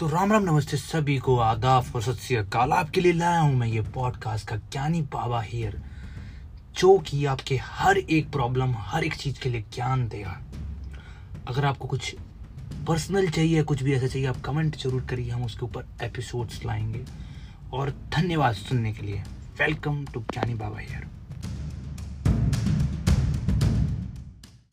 तो राम राम, नमस्ते सभी को आदाब और सत श्रीकाल आपके लिए लाया हूँ मैं ये पॉडकास्ट का ज्ञानी बाबा हियर, जो कि आपके हर एक प्रॉब्लम हर एक चीज़ के लिए ज्ञान देगा। अगर आपको कुछ पर्सनल चाहिए, कुछ भी ऐसा चाहिए, आप कमेंट ज़रूर करिए, हम उसके ऊपर एपिसोड्स लाएँगे। और धन्यवाद सुनने के लिए। वेलकम टू ज्ञानी बाबा हियर।